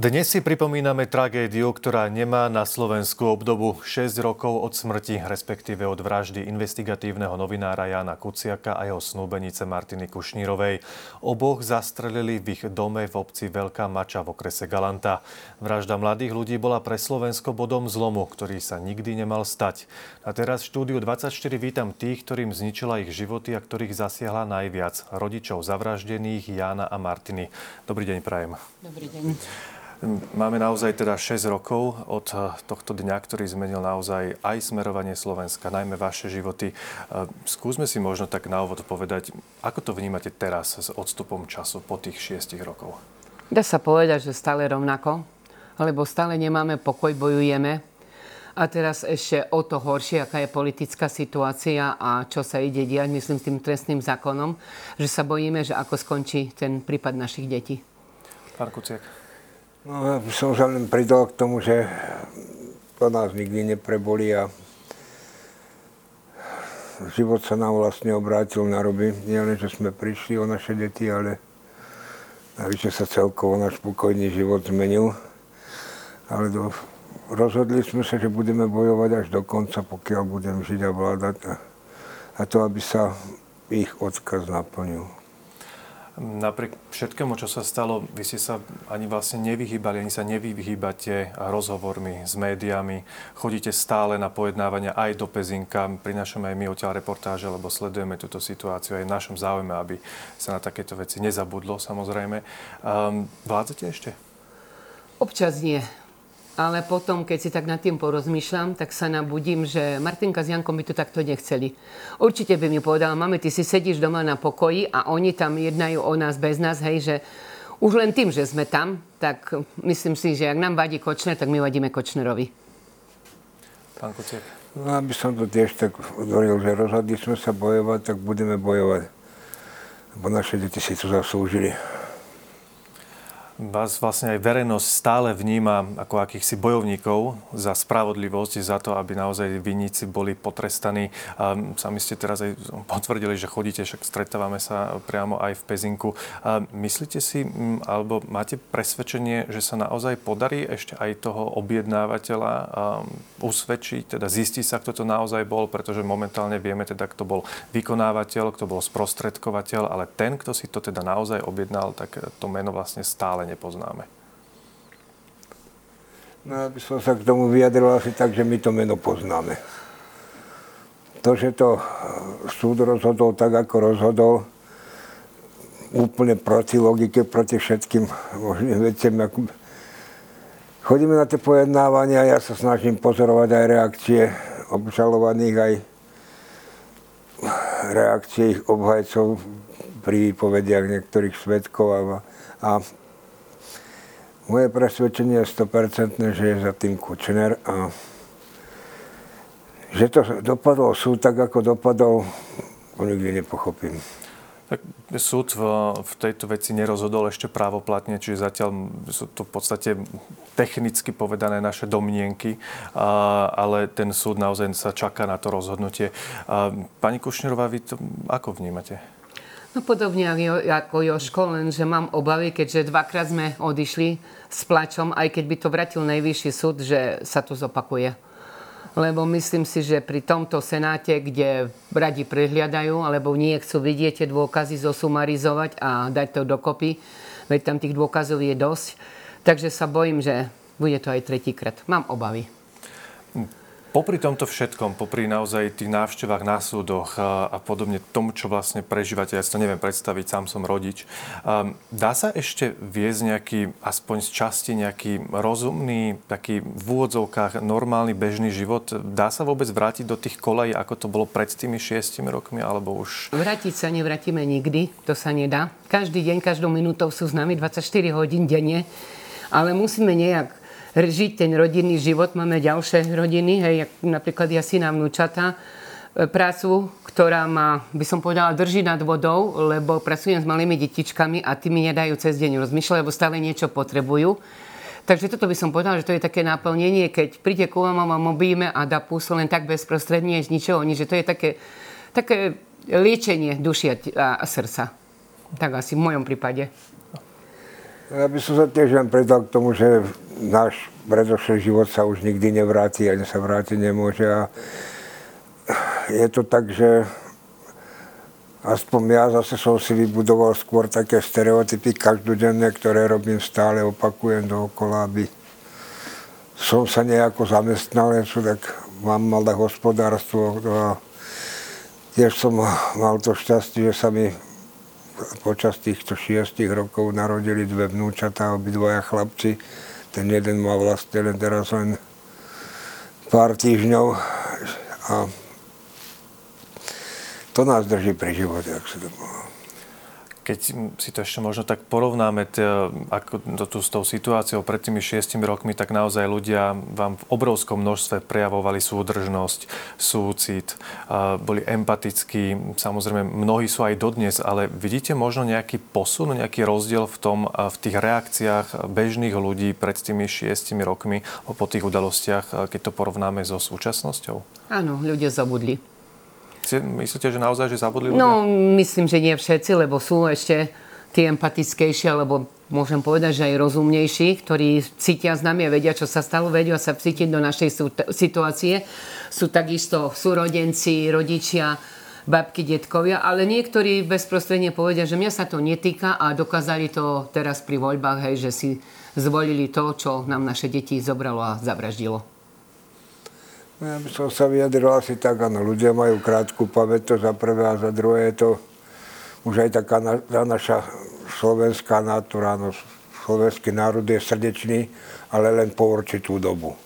Dnes si pripomíname tragédiu, ktorá nemá na Slovensku obdobu 6 rokov od smrti, respektíve od vraždy investigatívneho novinára Jana Kuciaka a jeho snúbenice Martiny Kušnírovej. Oboch zastrelili v ich dome v obci Veľká Mača v okrese Galanta. Vražda mladých ľudí bola pre Slovensko bodom zlomu, ktorý sa nikdy nemal stať. A teraz v štúdiu 24 vítam tých, ktorým zničila ich životy a ktorých zasiahla najviac. Rodičov zavraždených Jána a Martiny. Dobrý deň, Prajem. Dobrý deň. Máme naozaj teda 6 rokov od eh, tohto dňa, ktorý zmenil naozaj aj smerovanie Slovenska, najmä vaše životy. Eh, skúsme si možno tak na úvod povedať, ako to vnímate teraz s odstupom času po tých 6 rokov? Dá sa povedať, že stále rovnako, lebo stále nemáme pokoj, bojujeme. A teraz ešte o to horšie, aká je politická situácia a čo sa ide diať, myslím, s tým trestným zákonom, že sa bojíme, že ako skončí ten prípad našich detí. Pán Kuciak. No, som sa len pridal k tomu, že to nás nikdy neprebolí a život sa nám vlastne obrátil na roby. Nie len, že sme prišli o naše deti, ale navyše sa celkovo náš spokojný život zmenil. Ale do, rozhodli sme sa, že budeme bojovať až do konca, pokiaľ budem žiť a vládať. A, a to, aby sa ich odkaz naplnil. Napriek všetkému, čo sa stalo, vy ste sa ani vlastne nevyhýbali, ani sa nevyhýbate rozhovormi s médiami. Chodíte stále na pojednávania aj do Pezinka. Prinášame aj my odtiaľ reportáže, lebo sledujeme túto situáciu aj v našom záujme, aby sa na takéto veci nezabudlo, samozrejme. Um, vládzate ešte? Občas nie. Ale potom, keď si tak nad tým porozmýšľam, tak sa nabudím, že Martinka s Jankom by to takto nechceli. Určite by mi povedala, mami, ty si sedíš doma na pokoji a oni tam jednajú o nás bez nás, hej, že už len tým, že sme tam, tak myslím si, že ak nám vadí Kočner, tak my vadíme Kočnerovi. Pán Kuciak. No, aby som to tiež tak hovoril, že rozhodli sme sa bojovať, tak budeme bojovať. Lebo naše deti si to zaslúžili vás vlastne aj verejnosť stále vníma ako akýchsi bojovníkov za spravodlivosť, za to, aby naozaj vinníci boli potrestaní. Sami ste teraz aj potvrdili, že chodíte, však stretávame sa priamo aj v Pezinku. Myslíte si, alebo máte presvedčenie, že sa naozaj podarí ešte aj toho objednávateľa usvedčiť, teda zistiť sa, kto to naozaj bol, pretože momentálne vieme teda, kto bol vykonávateľ, kto bol sprostredkovateľ, ale ten, kto si to teda naozaj objednal, tak to meno vlastne stále nepoznáme. No ja som sa k tomu vyjadril asi tak, že my to meno poznáme. To, že to eh, súd rozhodol tak, ako rozhodol, úplne proti logike, proti všetkým možným veciam. Chodíme na tie pojednávania, ja sa snažím pozorovať aj reakcie obžalovaných, aj reakcie ich obhajcov pri výpovediach niektorých svetkov a, a moje presvedčenie je 100%, že je za tým Kučner a že to dopadlo súd tak, ako dopadol, to nikdy nepochopím. Tak súd v, v tejto veci nerozhodol ešte právoplatne, čiže zatiaľ sú to v podstate technicky povedané naše domnienky, a, ale ten súd naozaj sa čaká na to rozhodnutie. A, pani Kušnerová, vy to ako vnímate? No podobne ako Joško, len že mám obavy, keďže dvakrát sme odišli s plačom, aj keď by to vratil najvyšší súd, že sa to zopakuje. Lebo myslím si, že pri tomto senáte, kde radi prehliadajú, alebo nie chcú vidieť tie dôkazy zosumarizovať a dať to dokopy, veď tam tých dôkazov je dosť, takže sa bojím, že bude to aj tretíkrát. Mám obavy. Popri tomto všetkom, popri naozaj tých návštevách na súdoch a, podobne tomu, čo vlastne prežívate, ja si to neviem predstaviť, sám som rodič, um, dá sa ešte viesť nejaký, aspoň z časti nejaký rozumný, taký v úvodzovkách normálny bežný život? Dá sa vôbec vrátiť do tých kolejí, ako to bolo pred tými šiestimi rokmi, alebo už... Vrátiť sa nevrátime nikdy, to sa nedá. Každý deň, každou minútou sú s nami 24 hodín denne, ale musíme nejak žiť ten rodinný život. Máme ďalšie rodiny, hej, napríklad ja syna vnúčata, e, prácu, ktorá ma, by som povedala, drží nad vodou, lebo pracujem s malými detičkami a tí mi nedajú cez deň rozmýšľať, lebo stále niečo potrebujú. Takže toto by som povedala, že to je také naplnenie, keď príde ku vám a mobíme a dá pusu len tak bezprostredne, z ničoho nič, že to je také, také liečenie duši a, a srdca. Tak asi v mojom prípade. Ja by som sa tiež len predal k tomu, že náš predošlý život sa už nikdy nevráti, ani sa vrátiť nemôže. A je to tak, že aspoň ja zase som si vybudoval skôr také stereotypy každodenné, ktoré robím stále, opakujem dookola, aby som sa nejako zamestnal, tak mám malé hospodárstvo a tiež som mal to šťastie, že sa mi počas týchto šiestich rokov narodili dve vnúčatá, obidvoja chlapci. Ten jeden má vlastne len teraz len pár týždňov a to nás drží pri živote, ak sa to povedal keď si to ešte možno tak porovnáme t- ako to, tu s tou situáciou pred tými šiestimi rokmi, tak naozaj ľudia vám v obrovskom množstve prejavovali súdržnosť, súcit, boli empatickí. Samozrejme, mnohí sú aj dodnes, ale vidíte možno nejaký posun, nejaký rozdiel v tom, v tých reakciách bežných ľudí pred tými šiestimi rokmi po tých udalostiach, keď to porovnáme so súčasnosťou? Áno, ľudia zabudli. Myslíte, že naozaj, že zabudli ľudia? No, myslím, že nie všetci, lebo sú ešte tí empatickejší, alebo môžem povedať, že aj rozumnejší, ktorí cítia s nami a vedia, čo sa stalo, vedia sa cítiť do našej situácie. Sú takisto súrodenci, rodičia, babky, detkovia, ale niektorí bezprostredne povedia, že mňa sa to netýka a dokázali to teraz pri voľbách, hej, že si zvolili to, čo nám naše deti zobralo a zavraždilo. Ja by som sa vyjadril asi tak, áno, ľudia majú krátku pamäť, to za prvé a za druhé je to už aj taká na, tá naša slovenská natúra, no, slovenský národ je srdečný, ale len po určitú dobu.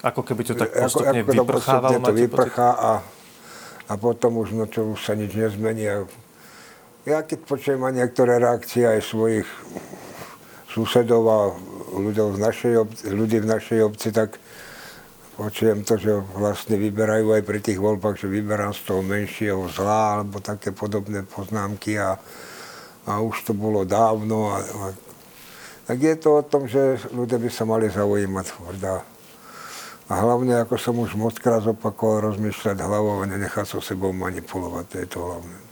Ako keby to tak postupne ako, ako vyprchávalo, to, to vyprchá a, a potom už, no čo, už sa nič nezmení. Ja keď počujem aj niektoré reakcie aj svojich susedov a ľudí v našej obci, ľudí v našej obci, tak počujem to, že vlastne vyberajú aj pri tých voľbách, že vyberám z toho menšieho zla alebo také podobné poznámky a, a už to bolo dávno. A, a, tak je to o tom, že ľudia by sa mali zaujímať a, a hlavne, ako som už moc krát opakoval, rozmýšľať hlavou a nenechať so sebou manipulovať, to je to hlavné.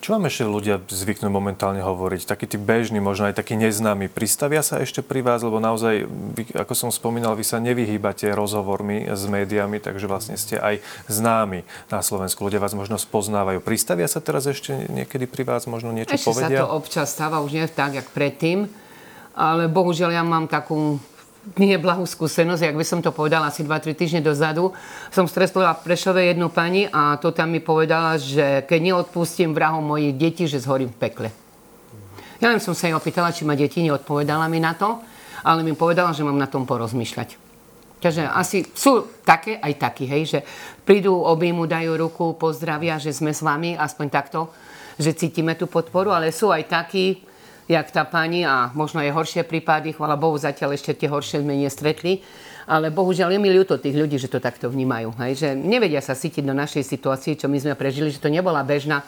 Čo vám ešte ľudia zvyknú momentálne hovoriť? Takí tí bežní, možno aj takí neznámi. Pristavia sa ešte pri vás, lebo naozaj, vy, ako som spomínal, vy sa nevyhýbate rozhovormi s médiami, takže vlastne ste aj známi na Slovensku. Ľudia vás možno spoznávajú. Pristavia sa teraz ešte niekedy pri vás, možno niečo ešte povedia? Ešte sa to občas stáva, už nie tak, jak predtým. Ale bohužiaľ ja mám takú nie blahú skúsenosť, ak by som to povedala asi 2-3 týždne dozadu. Som stretla v Prešove jednu pani a to tam mi povedala, že keď neodpustím vrahom mojich detí, že zhorím v pekle. Ja len som sa jej opýtala, či ma deti neodpovedala mi na to, ale mi povedala, že mám na tom porozmýšľať. Takže asi sú také, aj takí, hej, že prídu, objímu, dajú ruku, pozdravia, že sme s vami, aspoň takto, že cítime tú podporu, ale sú aj takí, jak tá pani a možno aj horšie prípady, chvala Bohu, zatiaľ ešte tie horšie sme nestretli. Ale bohužiaľ je mi ľúto tých ľudí, že to takto vnímajú. Hej? Že nevedia sa cítiť do našej situácii, čo my sme prežili, že to nebola bežná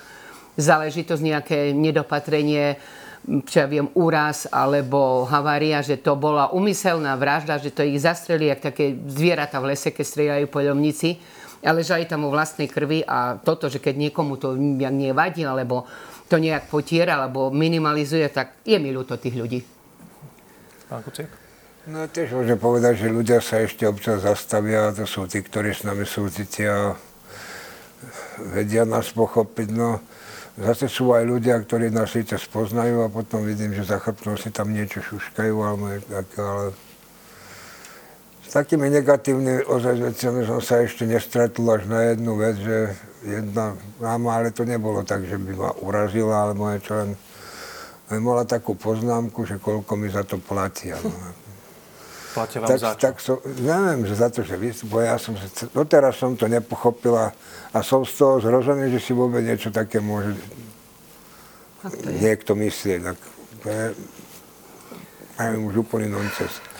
záležitosť, nejaké nedopatrenie, čo ja viem, úraz alebo havária, že to bola umyselná vražda, že to ich zastreli, jak také zvieratá v lese, keď strieľajú poľovníci, ale aj tam vo vlastnej krvi a toto, že keď niekomu to nevadí, alebo to nejak potiera alebo minimalizuje, tak je mi ľúto tých ľudí. Pán Kuciak? No tiež môžem povedať, že ľudia sa ešte občas zastavia, a to sú tí, ktorí s nami súcitia, vedia nás pochopiť. No, zase sú aj ľudia, ktorí nás síce spoznajú a potom vidím, že za chrbtom si tam niečo šuškajú, ale, ale s takými negatívnymi ozaj som sa ešte nestretol až na jednu vec, že jedna máma, ale to nebolo tak, že by ma urazila, ale moje čo len, len mala takú poznámku, že koľko mi za to platia. No. Platia vám tak, za čo? Tak som, neviem, že za to, že vystupujem, ja som sa, doteraz som to nepochopila a som z toho zrozený, že si vôbec niečo také môže niekto myslieť. Tak to je, neviem, už úplný nonces.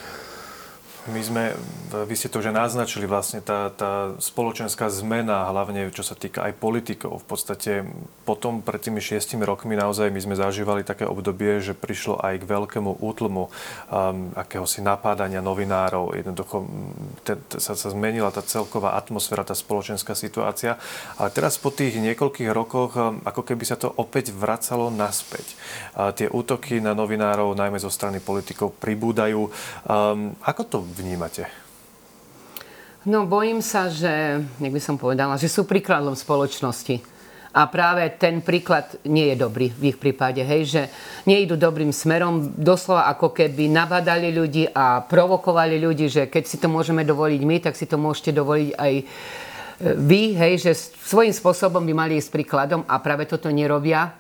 My sme, vy ste to už naznačili, vlastne tá, tá spoločenská zmena, hlavne čo sa týka aj politikov. V podstate potom, pred tými šiestimi rokmi naozaj my sme zažívali také obdobie, že prišlo aj k veľkému útlmu um, akéhosi napádania novinárov. Jednoducho te, te, sa, sa zmenila tá celková atmosféra, tá spoločenská situácia. Ale teraz po tých niekoľkých rokoch, um, ako keby sa to opäť vracalo naspäť. A tie útoky na novinárov, najmä zo strany politikov, pribúdajú. Um, ako to vnímate? No bojím sa, že, jak by som povedala, že sú príkladom spoločnosti. A práve ten príklad nie je dobrý v ich prípade, hej, že nejdu dobrým smerom, doslova ako keby nabadali ľudí a provokovali ľudí, že keď si to môžeme dovoliť my, tak si to môžete dovoliť aj e, vy, hej, že svojím spôsobom by mali ísť príkladom a práve toto nerobia.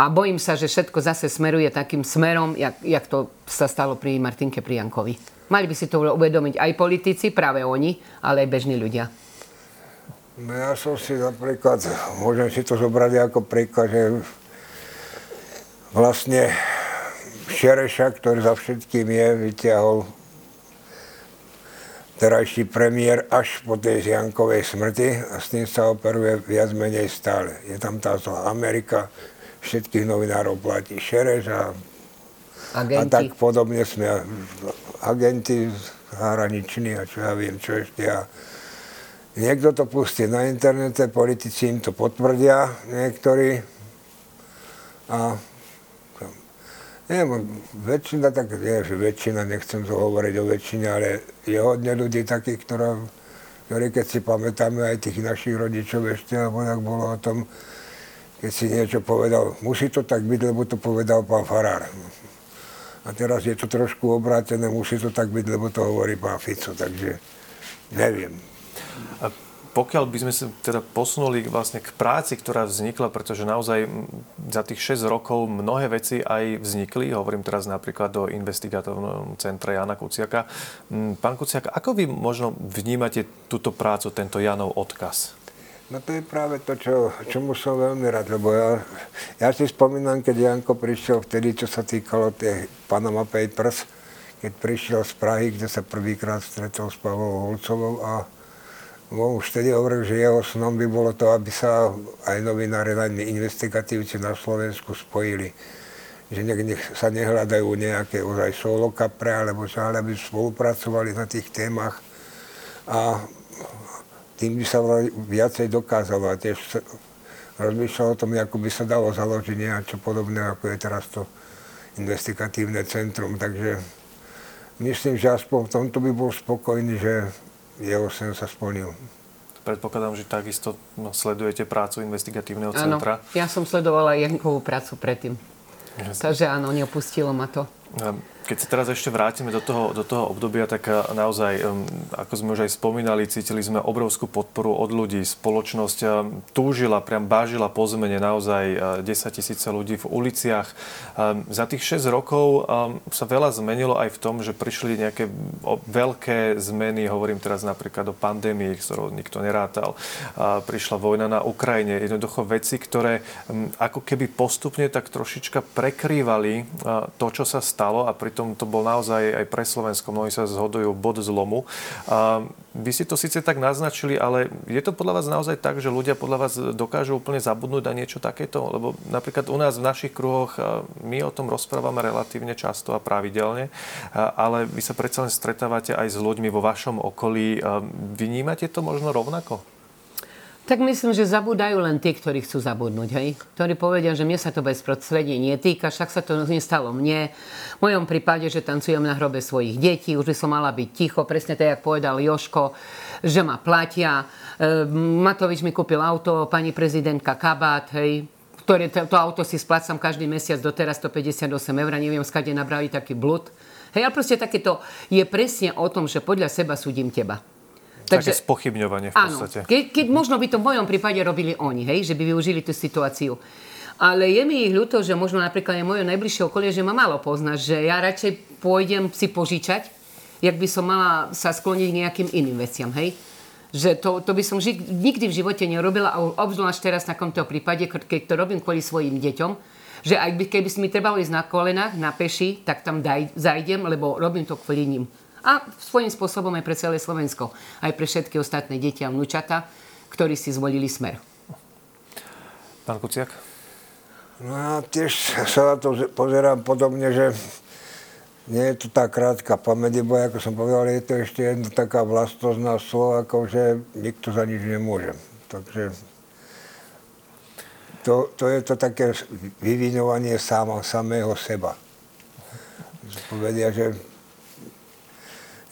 A bojím sa, že všetko zase smeruje takým smerom, jak, jak to sa stalo pri Martinke Prijankovi. Mali by si to uvedomiť aj politici, práve oni, ale aj bežní ľudia. No ja som si napríklad, môžem si to zobrať ako príklad, že vlastne Šereša, ktorý za všetkým je, vyťahol terajší premiér až po tej Jankovej smrti a s tým sa operuje viac menej stále. Je tam tá Amerika, všetkých novinárov platí Šereš a, a tak podobne sme agenti zahraniční a čo ja viem, čo ešte. A niekto to pustí na internete, politici im to potvrdia, niektorí. A neviem, väčšina, tak nie, že väčšina, nechcem to hovoriť o väčšine, ale je hodne ľudí takých, ktorí, ktorí keď si pamätáme aj tých našich rodičov ešte, alebo tak bolo o tom, keď si niečo povedal, musí to tak byť, lebo to povedal pán Farár. A teraz je to trošku obrátené, musí to tak byť, lebo to hovorí pán Fico, takže neviem. A pokiaľ by sme sa teda posunuli vlastne k práci, ktorá vznikla, pretože naozaj za tých 6 rokov mnohé veci aj vznikli, hovorím teraz napríklad do investigatívnom centre Jana Kuciaka. Pán Kuciak, ako vy možno vnímate túto prácu, tento Janov odkaz? No to je práve to, čo, čomu som veľmi rád, lebo ja, ja si spomínam, keď Janko prišiel vtedy, čo sa týkalo tej Panama Papers, keď prišiel z Prahy, kde sa prvýkrát stretol s Pavlou Holcovou a on už vtedy hovoril, že jeho snom by bolo to, aby sa aj novinári, najmä investigatívci na Slovensku spojili. Že nech, nech sa nehľadajú nejaké ozaj solo kapre, alebo ale aby spolupracovali na tých témach. A tým by sa viacej dokázalo. A tiež rozmýšľal o tom, ako by sa dalo založiť niečo podobné, ako je teraz to investigatívne centrum. Takže myslím, že aspoň v tomto by bol spokojný, že jeho sen sa splnil. Predpokladám, že takisto no, sledujete prácu investigatívneho centra. Áno, ja som sledovala Jankovú prácu predtým. Jasne. Takže áno, neopustilo ma to. Ehm, keď sa teraz ešte vrátime do toho, do toho obdobia, tak eh, naozaj, ako sme už aj spomínali, cítili sme obrovskú podporu od ľudí. Spoločnosť ehm, túžila, priam bážila po zmene naozaj 10 eh, tisíce ľudí v uliciach. Za tých 6 rokov sa veľa zmenilo aj v tom, že prišli nejaké veľké zmeny, hovorím teraz napríklad o pandémii, ktorou nikto nerátal. Prišla vojna na Ukrajine. Jednoducho veci, ktoré ako keby postupne tak trošička prekrývali eh, to, čo sa stalo a pritom to bol naozaj aj pre Slovensko, mnohí sa zhodujú bod zlomu. Vy ste to síce tak naznačili, ale je to podľa vás naozaj tak, že ľudia podľa vás dokážu úplne zabudnúť na niečo takéto? Lebo napríklad u nás v našich kruhoch my o tom rozprávame relatívne často a pravidelne, ale vy sa predsa len stretávate aj s ľuďmi vo vašom okolí. Vnímate to možno rovnako? Tak myslím, že zabúdajú len tí, ktorí chcú zabudnúť, hej? Ktorí povedia, že mne sa to bezprostredne netýka, však sa to nestalo mne. V mojom prípade, že tancujem na hrobe svojich detí, už by som mala byť ticho, presne tak, jak povedal Joško, že ma platia. E, Matovič mi kúpil auto, pani prezidentka kabát, hej, ktoré to, to auto si splácam každý mesiac doteraz 158 eur, neviem, skade nabrali taký blud. Hej, ale proste takéto je presne o tom, že podľa seba súdim teba. Takže, Také spochybňovanie v podstate. Áno, keď, keď možno by to v mojom prípade robili oni, hej, že by využili tú situáciu. Ale je mi ich ľúto, že možno napríklad aj moje najbližšie okolie, že ma malo poznať, že ja radšej pôjdem si požičať, jak by som mala sa skloniť k nejakým iným veciam, hej? Že to, to by som ži- nikdy v živote nerobila a obzvlášť teraz na tomto prípade, keď to robím kvôli svojim deťom, že aj by, keby si mi trebalo ísť na kolenách, na peši, tak tam daj, zajdem, lebo robím to kvôli ním. A svojím spôsobom aj pre celé Slovensko. Aj pre všetky ostatné deti a vnúčata, ktorí si zvolili smer. Pán Kuciak? No tiež sa na to pozerám podobne, že nie je to tá krátka pamäť, bo ako som povedal, je to ešte jedna taká vlastnosť na Slovákov, že nikto za nič nemôže. Takže to, to je to také vyvinovanie sama, samého seba. Povedia, že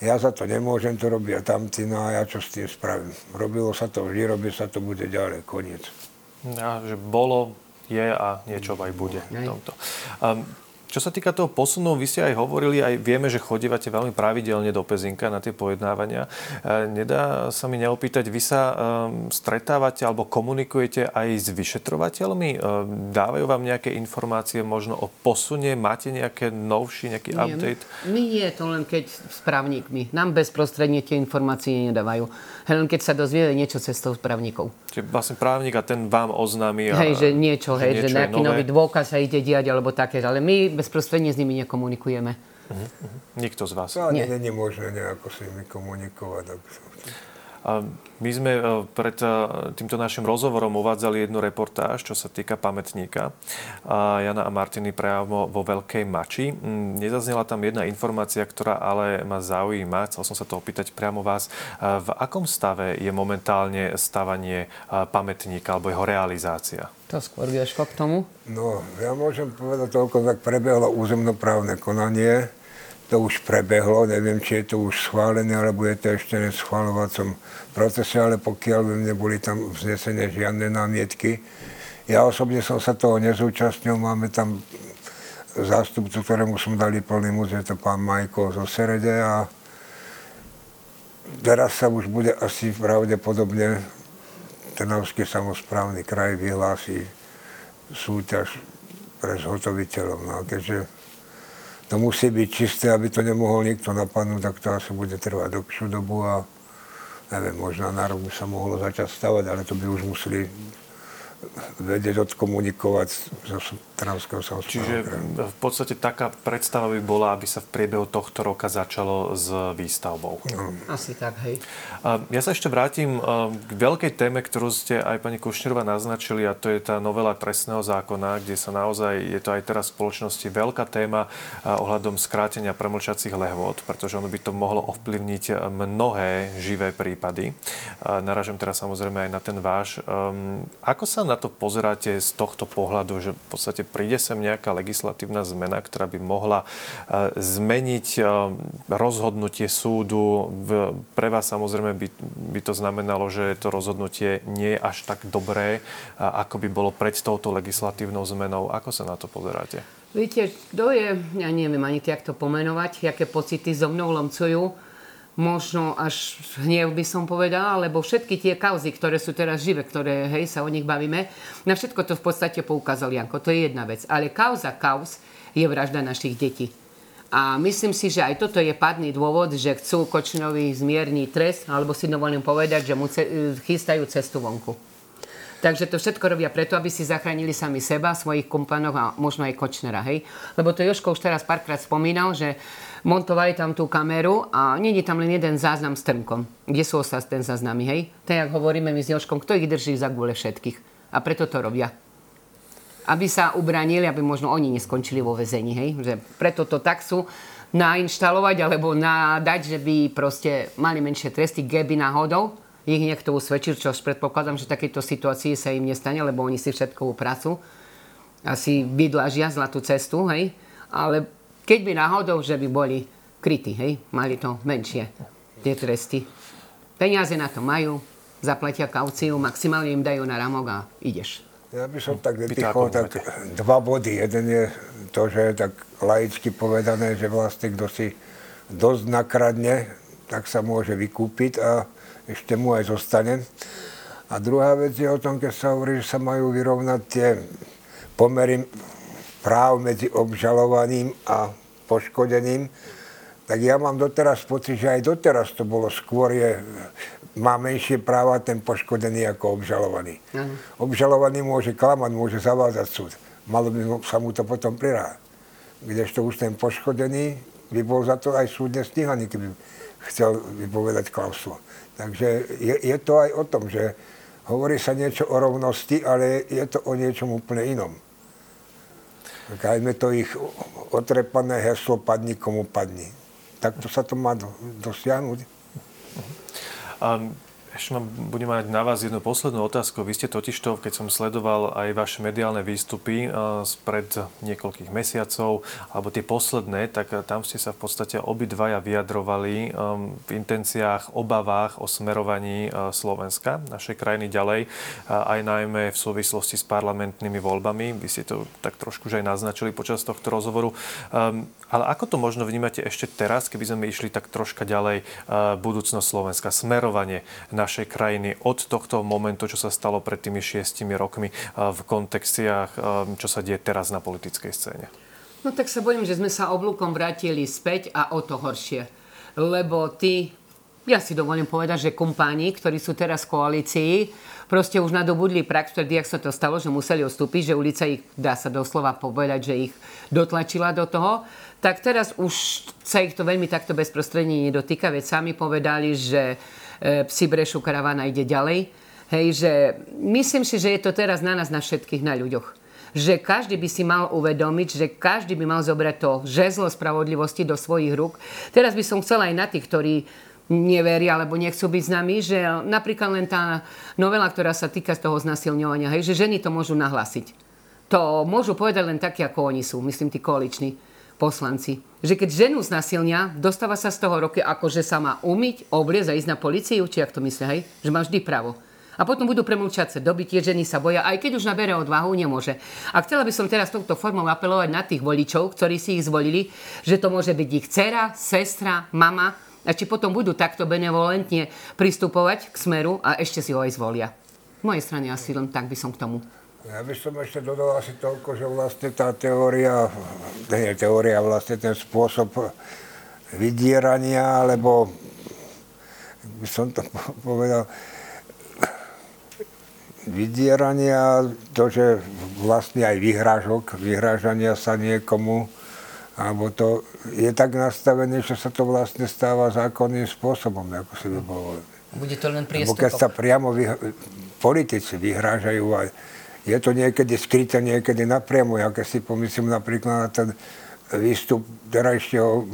ja za to nemôžem, to robia tamtí, no a ja čo s tým spravím. Robilo sa to vždy, robí sa to, bude ďalej, koniec. Ja, že bolo, je a niečo aj bude v tomto. Um, čo sa týka toho posunu, vy ste aj hovorili, aj vieme, že chodívate veľmi pravidelne do Pezinka na tie pojednávania. E, nedá sa mi neopýtať, vy sa um, stretávate alebo komunikujete aj s vyšetrovateľmi? Um, dávajú vám nejaké informácie možno o posune? Máte nejaké novší, nejaký nie, update? My nie, to len keď s právnikmi. Nám bezprostredne tie informácie nedávajú. Len keď sa dozvieme niečo cestou právnikov. Čiže vlastne právnik a ten vám oznámi. Hej, že niečo, že hej, niečo že nejaký nový dôkaz sa ide diať alebo také. Ale my bezprostredne s nimi nekomunikujeme. Uh-huh. Nikto z vás? No, nie. nie, možné nejako s nimi komunikovať. My sme e, pred e, týmto našim rozhovorom uvádzali jednu reportáž, čo sa týka pamätníka Jana a Martiny priamo vo Veľkej Mači. Mm, nezaznela tam jedna informácia, ktorá ale ma zaujíma. Chcel som sa to opýtať priamo vás. V akom stave je momentálne stavanie pamätníka alebo jeho realizácia? To skôr vieš k tomu? No, ja môžem povedať toľko, tak prebehlo územnoprávne konanie to už prebehlo, neviem, či je to už schválené, alebo je to ešte v schváľovacom procese, ale pokiaľ by neboli tam vznesené žiadne námietky. Ja osobne som sa toho nezúčastnil, máme tam zástupcu, ktorému som dali plný múz, je to pán Majko zo Serede a teraz sa už bude asi pravdepodobne Trnavský samozprávny kraj vyhlási súťaž pre zhotoviteľov. No, keďže to musí byť čisté, aby to nemohol nikto napadnúť, tak to asi bude trvať dlhšiu dobu a neviem, možno na rok by sa mohlo začať stavať, ale to by už museli vedieť odkomunikovať zo Trnavského samozprávneho Čiže v podstate taká predstava by bola, aby sa v priebehu tohto roka začalo s výstavbou. No. Asi tak, hej. Ja sa ešte vrátim k veľkej téme, ktorú ste aj pani Kušnerová naznačili a to je tá novela trestného zákona, kde sa naozaj, je to aj teraz v spoločnosti veľká téma ohľadom skrátenia premlčacích lehôd, pretože ono by to mohlo ovplyvniť mnohé živé prípady. Naražam teraz samozrejme aj na ten váš. Ako sa na na to pozeráte z tohto pohľadu, že v podstate príde sem nejaká legislatívna zmena, ktorá by mohla e, zmeniť e, rozhodnutie súdu? Pre vás samozrejme by, by to znamenalo, že to rozhodnutie nie je až tak dobré, ako by bolo pred touto legislatívnou zmenou. Ako sa na to pozeráte? Viete, kto je, ja neviem ani jak to pomenovať, aké pocity so mnou lomcujú možno až hnev by som povedala, lebo všetky tie kauzy, ktoré sú teraz živé, ktoré hej, sa o nich bavíme, na všetko to v podstate poukázal Janko. To je jedna vec. Ale kauza kauz je vražda našich detí. A myslím si, že aj toto je padný dôvod, že chcú Kočinovi zmierniť trest, alebo si dovolím povedať, že mu ce- chystajú cestu vonku. Takže to všetko robia preto, aby si zachránili sami seba, svojich kompanov a možno aj Kočnera. Hej? Lebo to Joško už teraz párkrát spomínal, že montovali tam tú kameru a nie je tam len jeden záznam s trnkom. Kde sú ostatné záznamy, hej? Tak, jak hovoríme my s Joškom, kto ich drží za gule všetkých. A preto to robia. Aby sa ubranili, aby možno oni neskončili vo väzení, hej? Že preto to tak sú nainštalovať alebo nadať, že by proste mali menšie tresty, keby náhodou ich niekto usvedčil, čo predpokladám, že takéto situácii sa im nestane, lebo oni si všetkovú prácu asi vydlažia zlatú cestu, hej? Ale keď by náhodou, že by boli krytí, hej, mali to menšie, tie tresty. Peniaze na to majú, zaplatia kauciu, maximálne im dajú na ramok a ideš. Ja by som tak vytichol tak dva body. Jeden je to, že je tak laicky povedané, že vlastne kto si dosť nakradne, tak sa môže vykúpiť a ešte mu aj zostane. A druhá vec je o tom, keď sa hovorí, že sa majú vyrovnať tie pomery práv medzi obžalovaným a poškodeným, tak ja mám doteraz pocit, že aj doteraz to bolo skôr je, má menšie práva ten poškodený ako obžalovaný. Uh-huh. Obžalovaný môže klamať, môže zavázať súd. Malo by sa mu to potom priráť. Kdežto už ten poškodený by bol za to aj súdne stíhaný, keby chcel vypovedať klausu. Takže je, je to aj o tom, že hovorí sa niečo o rovnosti, ale je to o niečom úplne inom. Kajme to ich otrepané heslo padni komu padni. Takto sa to má dosiahnuť. Um, ešte mám, budem mať na vás jednu poslednú otázku. Vy ste totižto, keď som sledoval aj vaše mediálne výstupy uh, spred niekoľkých mesiacov, alebo tie posledné, tak uh, tam ste sa v podstate obidvaja vyjadrovali um, v intenciách, obavách o smerovaní Slovenska, našej krajiny ďalej, aj najmä v súvislosti s parlamentnými voľbami. Vy ste to tak trošku už aj naznačili počas tohto rozhovoru. Ale ako to možno vnímate ešte teraz, keby sme išli tak troška ďalej, budúcnosť Slovenska, smerovanie na našej krajiny od tohto momentu, čo sa stalo pred tými šiestimi rokmi v kontextiach, čo sa deje teraz na politickej scéne? No tak sa bojím, že sme sa oblúkom vrátili späť a o to horšie. Lebo ty, ja si dovolím povedať, že kumpáni, ktorí sú teraz v koalícii, proste už nadobudli prax, vtedy, ak sa to stalo, že museli odstúpiť, že ulica ich, dá sa doslova povedať, že ich dotlačila do toho, tak teraz už sa ich to veľmi takto bezprostredne nedotýka, veď sami povedali, že E, psi brešu, karavana ide ďalej. Hej, že myslím si, že je to teraz na nás, na všetkých, na ľuďoch. Že každý by si mal uvedomiť, že každý by mal zobrať to žezlo spravodlivosti do svojich rúk. Teraz by som chcela aj na tých, ktorí neveria alebo nechcú byť s nami, že napríklad len tá novela, ktorá sa týka toho znasilňovania, hej, že ženy to môžu nahlasiť. To môžu povedať len takí, ako oni sú, myslím, tí koaliční poslanci. Že keď ženu znasilnia, dostáva sa z toho roky, ako že sa má umyť, obliecť a ísť na policiu, či ak to myslí, hej? Že má vždy právo. A potom budú premlčať sa doby, tie ženy sa boja, aj keď už nabere odvahu, nemôže. A chcela by som teraz touto formou apelovať na tých voličov, ktorí si ich zvolili, že to môže byť ich dcera, sestra, mama, a či potom budú takto benevolentne pristupovať k smeru a ešte si ho aj zvolia. V mojej strane asi len tak by som k tomu. Ja by som ešte dodal asi toľko, že vlastne tá teória, nie teória, vlastne ten spôsob vydierania, alebo by som to povedal, vydierania, to, že vlastne aj vyhrážok, vyhrážania sa niekomu, alebo to je tak nastavené, že sa to vlastne stáva zákonným spôsobom, ako si vybovoval. Bude to len priestupok. Lebo keď sa priamo vyh- politici vyhrážajú aj je to niekedy skryté, niekedy napriamo. Ja keď si pomyslím napríklad na ten výstup terajšieho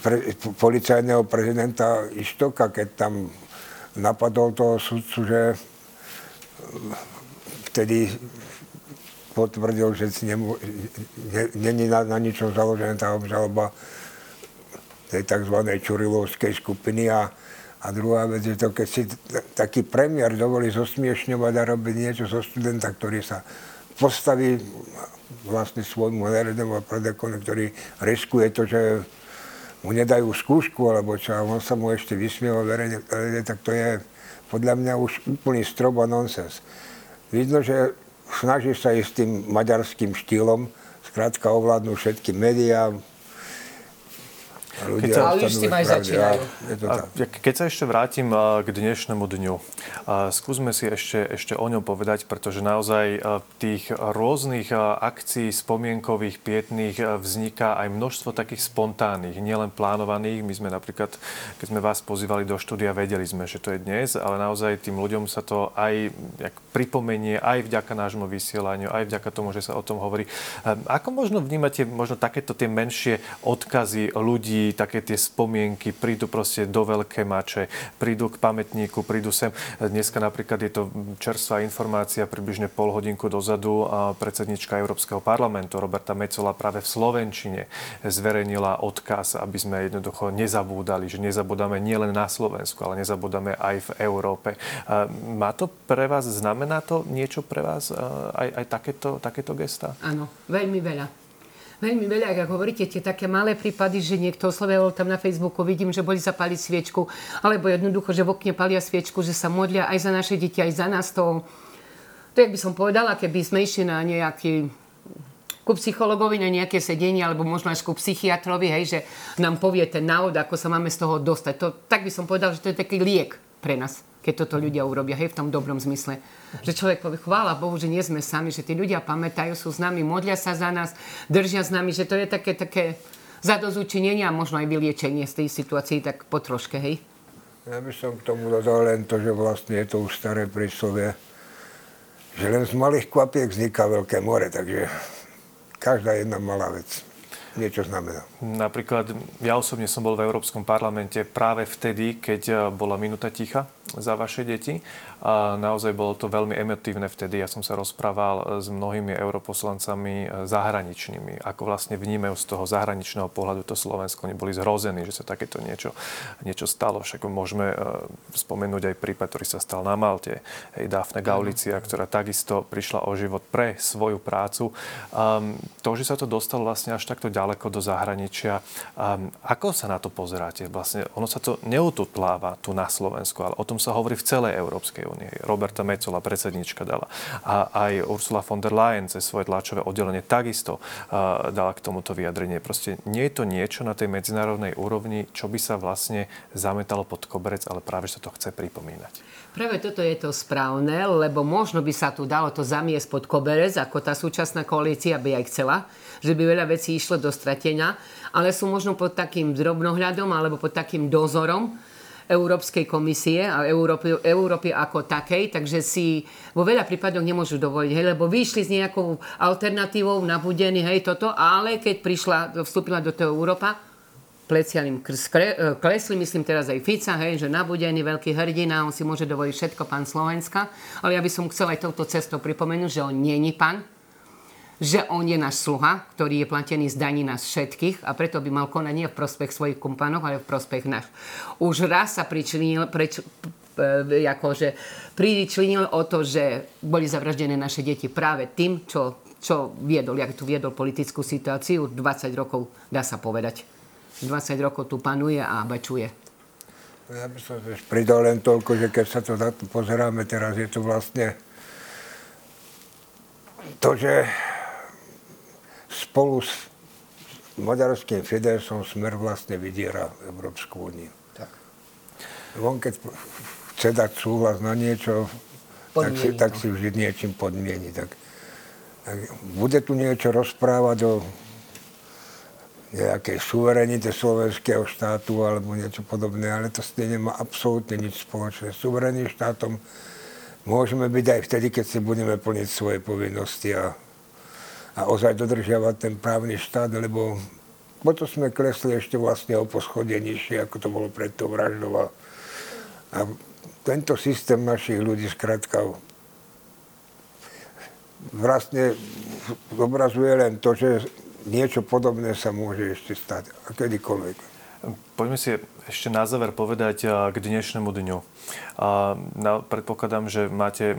pre, policajného prezidenta Ištoka, keď tam napadol toho sudcu, že vtedy potvrdil, že není na, na ničom založená tá obžaloba tej tzv. Čurilovskej skupiny a a druhá vec je to, keď si taký premiér dovolí zosmiešňovať a robiť niečo zo studenta, ktorý sa postaví vlastne svojmu nerednému a predekonu, ktorý riskuje to, že mu nedajú skúšku, alebo čo, a on sa mu ešte vysmieva verejne, tak to je podľa mňa už úplný strob a nonsens. Vidno, že snaží sa ísť tým maďarským štýlom, skrátka ovládnu všetky médiá, ľudia keď sa, už s tým aj začínajú. Keď sa ešte vrátim k dnešnému dňu, skúsme si ešte, ešte o ňom povedať, pretože naozaj tých rôznych akcií spomienkových, pietných vzniká aj množstvo takých spontánnych, nielen plánovaných. My sme napríklad, keď sme vás pozývali do štúdia, vedeli sme, že to je dnes, ale naozaj tým ľuďom sa to aj pripomenie, aj vďaka nášmu vysielaniu, aj vďaka tomu, že sa o tom hovorí. Ako možno vnímate možno takéto tie menšie odkazy ľudí, také tie spomienky, prídu proste do veľké mače, prídu k pamätníku, prídu sem. Dneska napríklad je to čerstvá informácia, približne pol hodinku dozadu predsednička Európskeho parlamentu Roberta Mecola práve v Slovenčine zverejnila odkaz, aby sme jednoducho nezabúdali, že nezabúdame nielen na Slovensku, ale nezabúdame aj v Európe. Má to pre vás, znamená to niečo pre vás aj, aj takéto, takéto gesta? Áno, veľmi veľa veľmi veľa, ako hovoríte, tie také malé prípady, že niekto oslovil tam na Facebooku, vidím, že boli zapaliť sviečku, alebo jednoducho, že v okne palia sviečku, že sa modlia aj za naše deti, aj za nás. To, to jak by som povedala, keby sme išli na nejaký ku psychologovi na nejaké sedenie, alebo možno až ku psychiatrovi, hej, že nám povie ten návod, ako sa máme z toho dostať. To, tak by som povedal, že to je taký liek pre nás keď toto ľudia urobia, hej, v tom dobrom zmysle. Že človek povie, chvála Bohu, že nie sme sami, že tí ľudia pamätajú, sú s nami, modlia sa za nás, držia s nami, že to je také, také zadozučinenie a možno aj vyliečenie z tej situácii tak po troške, hej? Ja by som k tomu dodal len to, že vlastne je to už staré príslovie, že len z malých kvapiek vzniká veľké more, takže každá jedna malá vec niečo znamená. Napríklad ja osobne som bol v Európskom parlamente práve vtedy, keď eh, bola minúta ticha za vaše deti. A naozaj bolo to veľmi emotívne vtedy. Ja som sa rozprával s mnohými europoslancami eh, zahraničnými, ako vlastne vnímajú z toho zahraničného pohľadu to Slovensko. Oni boli zrození, že sa takéto niečo, niečo stalo. Však môžeme eh, spomenúť aj prípad, ktorý sa stal na Malte. Hej, Dafne Gaulicia, ktorá takisto prišla o život pre svoju prácu. Um, to, že sa to dostalo vlastne až takto ďaleko do zahraničia, um, ako sa na to pozeráte? Vlastne ono sa to neututláva tu na Slovensku, ale o tom sa hovorí v celej Európskej únii. Roberta Mecola, predsednička, dala. A aj Ursula von der Leyen cez svoje tlačové oddelenie takisto uh, dala k tomuto vyjadrenie. Proste nie je to niečo na tej medzinárodnej úrovni, čo by sa vlastne zametalo pod koberec, ale práve sa to chce pripomínať. Práve toto je to správne, lebo možno by sa tu dalo to zamiesť pod koberec, ako tá súčasná koalícia by aj chcela, že by veľa vecí išlo do stratenia, ale sú možno pod takým drobnohľadom alebo pod takým dozorom Európskej komisie a Európy, Európy ako takej, takže si vo veľa prípadoch nemôžu dovoliť, hej, lebo vyšli s nejakou alternatívou nabudený, hej, toto, ale keď prišla, vstúpila do toho Európa, plecia e, klesli, myslím teraz aj Fica, hej, že nabudený veľký hrdina, on si môže dovoliť všetko, pán Slovenska. Ale ja by som chcel aj touto cestou pripomenúť, že on je pán, že on je náš sluha, ktorý je platený z daní nás všetkých a preto by mal konať nie v prospech svojich kumpanov, ale v prospech nás. Už raz sa pričinil, preč, e, akože pričinil o to, že boli zavraždené naše deti práve tým, čo, čo viedol, jak tu viedol politickú situáciu, 20 rokov, dá sa povedať. 20 rokov tu panuje a bačuje. Ja by som tiež pridal len toľko, že keď sa to to pozeráme teraz, je to vlastne to, že spolu s maďarským Fidesom smer vlastne vydiera Európsku úniu. Tak. On keď chce dať súhlas na niečo, tak si, tak si vždy niečím podmieni. Tak, tak bude tu niečo rozprávať o nejakej suverenite slovenského štátu alebo niečo podobné, ale to s tým nemá absolútne nič spoločné. Suverenným štátom môžeme byť aj vtedy, keď si budeme plniť svoje povinnosti a, a ozaj dodržiavať ten právny štát, lebo potom sme klesli ešte vlastne o poschodie nižšie, ako to bolo pred tou vraždou. A, a tento systém našich ľudí skrátka vlastne obrazuje len to, že niečo podobné sa môže ešte stať. A kedykoľvek. Poďme si ešte na záver povedať k dnešnému dňu. Na, predpokladám, že máte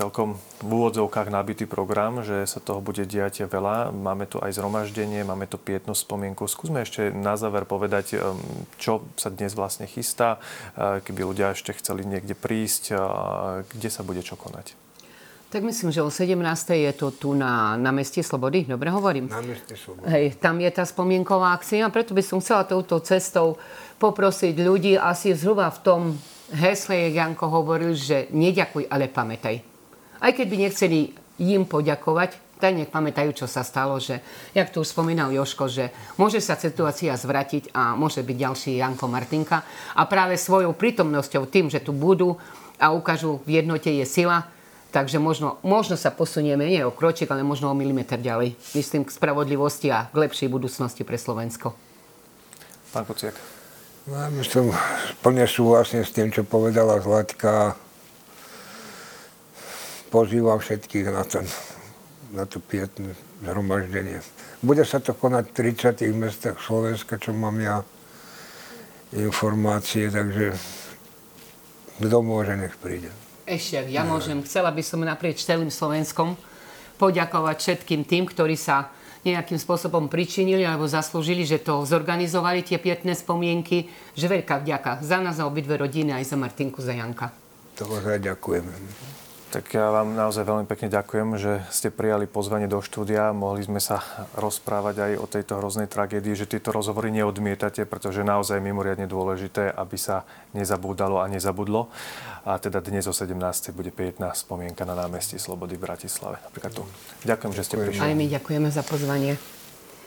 celkom v úvodzovkách nabitý program, že sa toho bude diať veľa. Máme tu aj zhromaždenie, máme tu pietnú spomienku. Skúsme ešte na záver povedať, čo sa dnes vlastne chystá, keby ľudia ešte chceli niekde prísť, kde sa bude čo konať. Tak myslím, že o 17. je to tu na, na meste Slobody, dobre hovorím? Na meste Slobody. Hej, tam je tá spomienková akcia, preto by som chcela touto cestou poprosiť ľudí asi zhruba v tom hesle, jak Janko hovoril, že neďakuj, ale pamätaj. Aj keď by nechceli im poďakovať, tak nech pamätajú, čo sa stalo, že, jak tu už spomínal Joško, že môže sa situácia zvratiť a môže byť ďalší Janko Martinka. A práve svojou prítomnosťou, tým, že tu budú a ukážu v jednote je sila, Takže možno, možno sa posunieme nie o kroček, ale možno o milimeter ďalej. Myslím k spravodlivosti a k lepšej budúcnosti pre Slovensko. Pán Kociak. No, ja som plne súhlasne s tým, čo povedala Zlatka. Pozývam všetkých na, ten, na to pietné zhromaždenie. Bude sa to konať v 30 mestách Slovenska, čo mám ja informácie, takže kto môže, nech príde. Ešte, ja môžem. Chcela by som naprieč celým Slovenskom poďakovať všetkým tým, ktorí sa nejakým spôsobom pričinili alebo zaslúžili, že to zorganizovali tie pietné spomienky, že veľká vďaka za nás, za obidve rodiny, aj za Martinku, za Janka. To ďakujeme. Tak ja vám naozaj veľmi pekne ďakujem, že ste prijali pozvanie do štúdia. Mohli sme sa rozprávať aj o tejto hroznej tragédii, že tieto rozhovory neodmietate, pretože naozaj je mimoriadne dôležité, aby sa nezabúdalo a nezabudlo. A teda dnes o 17. bude 15 spomienka na námestí Slobody v Bratislave. Napríklad tu. Ďakujem, že ste prišli. Aj my ďakujeme za pozvanie.